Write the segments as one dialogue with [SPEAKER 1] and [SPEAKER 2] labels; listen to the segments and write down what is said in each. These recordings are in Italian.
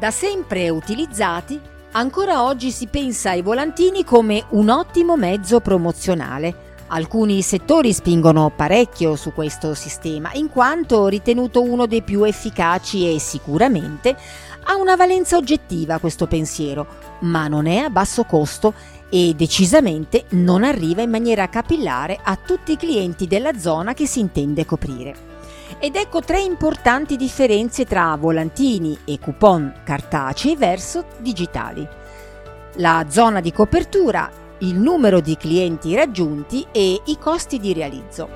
[SPEAKER 1] Da sempre utilizzati, ancora oggi si pensa ai volantini come un ottimo mezzo promozionale. Alcuni settori spingono parecchio su questo sistema, in quanto ritenuto uno dei più efficaci e sicuramente ha una valenza oggettiva questo pensiero, ma non è a basso costo e decisamente non arriva in maniera capillare a tutti i clienti della zona che si intende coprire. Ed ecco tre importanti differenze tra volantini e coupon cartacei verso digitali. La zona di copertura, il numero di clienti raggiunti e i costi di realizzo.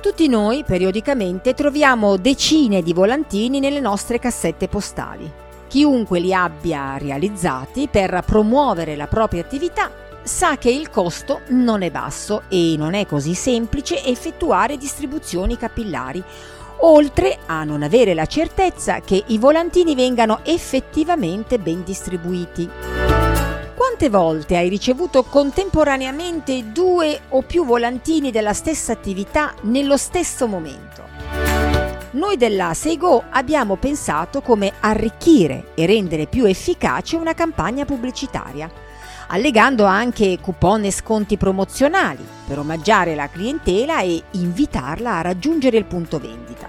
[SPEAKER 1] Tutti noi periodicamente troviamo decine di volantini nelle nostre cassette postali. Chiunque li abbia realizzati per promuovere la propria attività sa che il costo non è basso e non è così semplice effettuare distribuzioni capillari, oltre a non avere la certezza che i volantini vengano effettivamente ben distribuiti. Quante volte hai ricevuto contemporaneamente due o più volantini della stessa attività nello stesso momento? Noi della Seigo abbiamo pensato come arricchire e rendere più efficace una campagna pubblicitaria, allegando anche coupon e sconti promozionali per omaggiare la clientela e invitarla a raggiungere il punto vendita.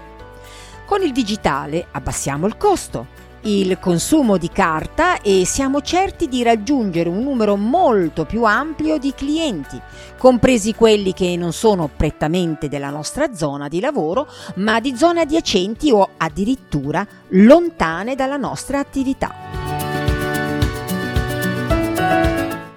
[SPEAKER 1] Con il digitale abbassiamo il costo, il consumo di carta e siamo certi di raggiungere un numero molto più ampio di clienti, compresi quelli che non sono prettamente della nostra zona di lavoro, ma di zone adiacenti o addirittura lontane dalla nostra attività.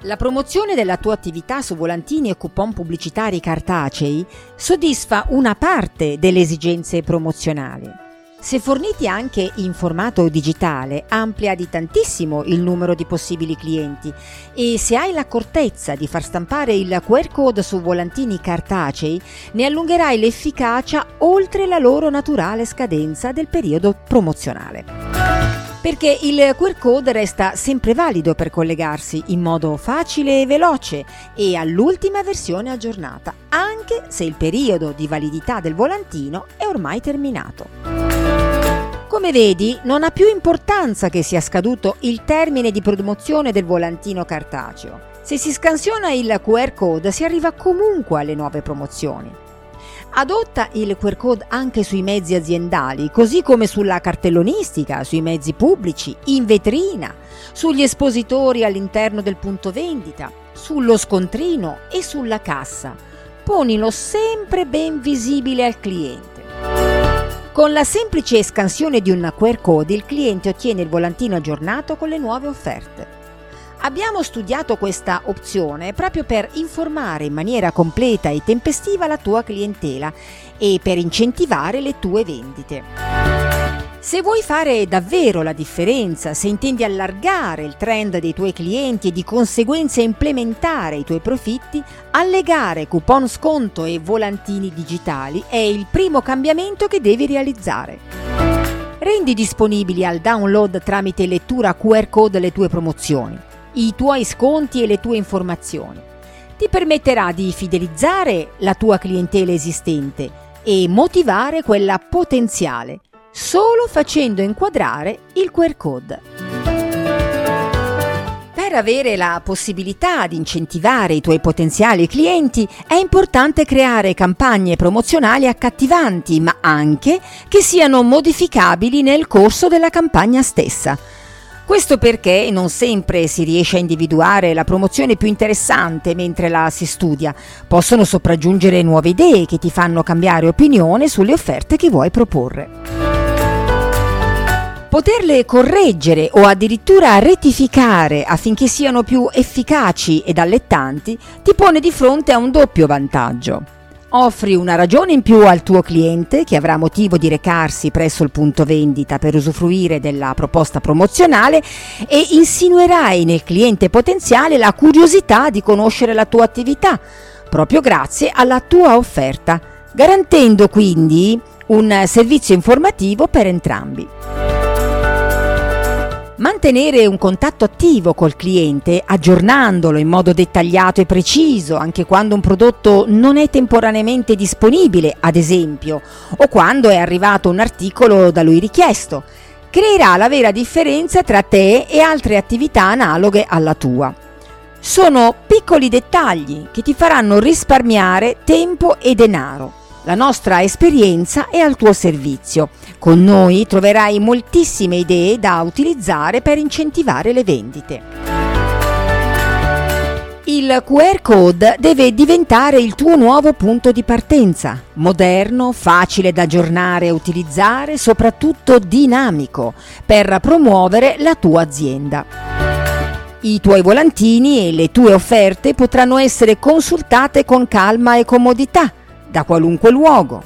[SPEAKER 1] La promozione della tua attività su volantini e coupon pubblicitari cartacei soddisfa una parte delle esigenze promozionali se forniti anche in formato digitale, amplia di tantissimo il numero di possibili clienti e se hai l'accortezza di far stampare il QR code su volantini cartacei, ne allungherai l'efficacia oltre la loro naturale scadenza del periodo promozionale. Perché il QR code resta sempre valido per collegarsi in modo facile e veloce e all'ultima versione aggiornata, anche se il periodo di validità del volantino è ormai terminato. Come vedi, non ha più importanza che sia scaduto il termine di promozione del volantino cartaceo. Se si scansiona il QR code si arriva comunque alle nuove promozioni. Adotta il QR code anche sui mezzi aziendali, così come sulla cartellonistica, sui mezzi pubblici, in vetrina, sugli espositori all'interno del punto vendita, sullo scontrino e sulla cassa. Ponilo sempre ben visibile al cliente. Con la semplice scansione di un QR code il cliente ottiene il volantino aggiornato con le nuove offerte. Abbiamo studiato questa opzione proprio per informare in maniera completa e tempestiva la tua clientela e per incentivare le tue vendite. Se vuoi fare davvero la differenza, se intendi allargare il trend dei tuoi clienti e di conseguenza implementare i tuoi profitti, allegare coupon sconto e volantini digitali è il primo cambiamento che devi realizzare. Rendi disponibili al download tramite lettura QR code le tue promozioni, i tuoi sconti e le tue informazioni. Ti permetterà di fidelizzare la tua clientela esistente e motivare quella potenziale solo facendo inquadrare il QR code. Per avere la possibilità di incentivare i tuoi potenziali clienti è importante creare campagne promozionali accattivanti, ma anche che siano modificabili nel corso della campagna stessa. Questo perché non sempre si riesce a individuare la promozione più interessante mentre la si studia. Possono sopraggiungere nuove idee che ti fanno cambiare opinione sulle offerte che vuoi proporre. Poterle correggere o addirittura rettificare affinché siano più efficaci ed allettanti ti pone di fronte a un doppio vantaggio. Offri una ragione in più al tuo cliente che avrà motivo di recarsi presso il punto vendita per usufruire della proposta promozionale e insinuerai nel cliente potenziale la curiosità di conoscere la tua attività, proprio grazie alla tua offerta, garantendo quindi un servizio informativo per entrambi. Mantenere un contatto attivo col cliente, aggiornandolo in modo dettagliato e preciso, anche quando un prodotto non è temporaneamente disponibile, ad esempio, o quando è arrivato un articolo da lui richiesto. creerà la vera differenza tra te e altre attività analoghe alla tua. Sono piccoli dettagli che ti faranno risparmiare tempo e denaro. La nostra esperienza è al tuo servizio. Con noi troverai moltissime idee da utilizzare per incentivare le vendite. Il QR code deve diventare il tuo nuovo punto di partenza, moderno, facile da aggiornare e utilizzare, soprattutto dinamico, per promuovere la tua azienda. I tuoi volantini e le tue offerte potranno essere consultate con calma e comodità da qualunque luogo.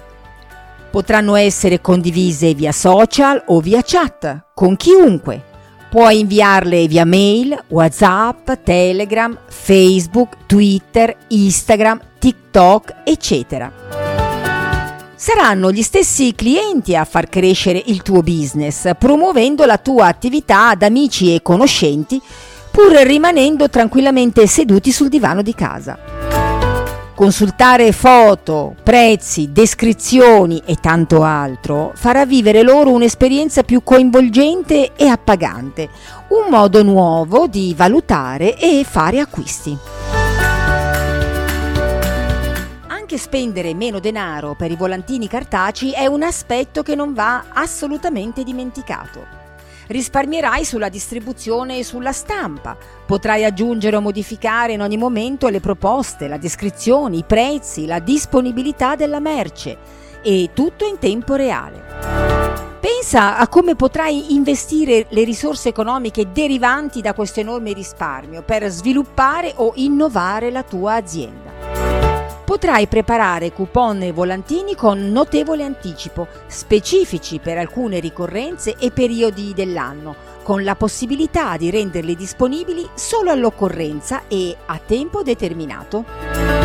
[SPEAKER 1] Potranno essere condivise via social o via chat con chiunque Puoi inviarle via mail, WhatsApp, Telegram, Facebook, Twitter, Instagram, TikTok, eccetera. Saranno gli stessi clienti a far crescere il tuo business, promuovendo la tua attività ad amici e conoscenti, pur rimanendo tranquillamente seduti sul divano di casa. Consultare foto, prezzi, descrizioni e tanto altro farà vivere loro un'esperienza più coinvolgente e appagante, un modo nuovo di valutare e fare acquisti. Anche spendere meno denaro per i volantini cartacei è un aspetto che non va assolutamente dimenticato risparmierai sulla distribuzione e sulla stampa. Potrai aggiungere o modificare in ogni momento le proposte, la descrizione, i prezzi, la disponibilità della merce e tutto in tempo reale. Pensa a come potrai investire le risorse economiche derivanti da questo enorme risparmio per sviluppare o innovare la tua azienda potrai preparare coupon e volantini con notevole anticipo, specifici per alcune ricorrenze e periodi dell'anno, con la possibilità di renderli disponibili solo all'occorrenza e a tempo determinato.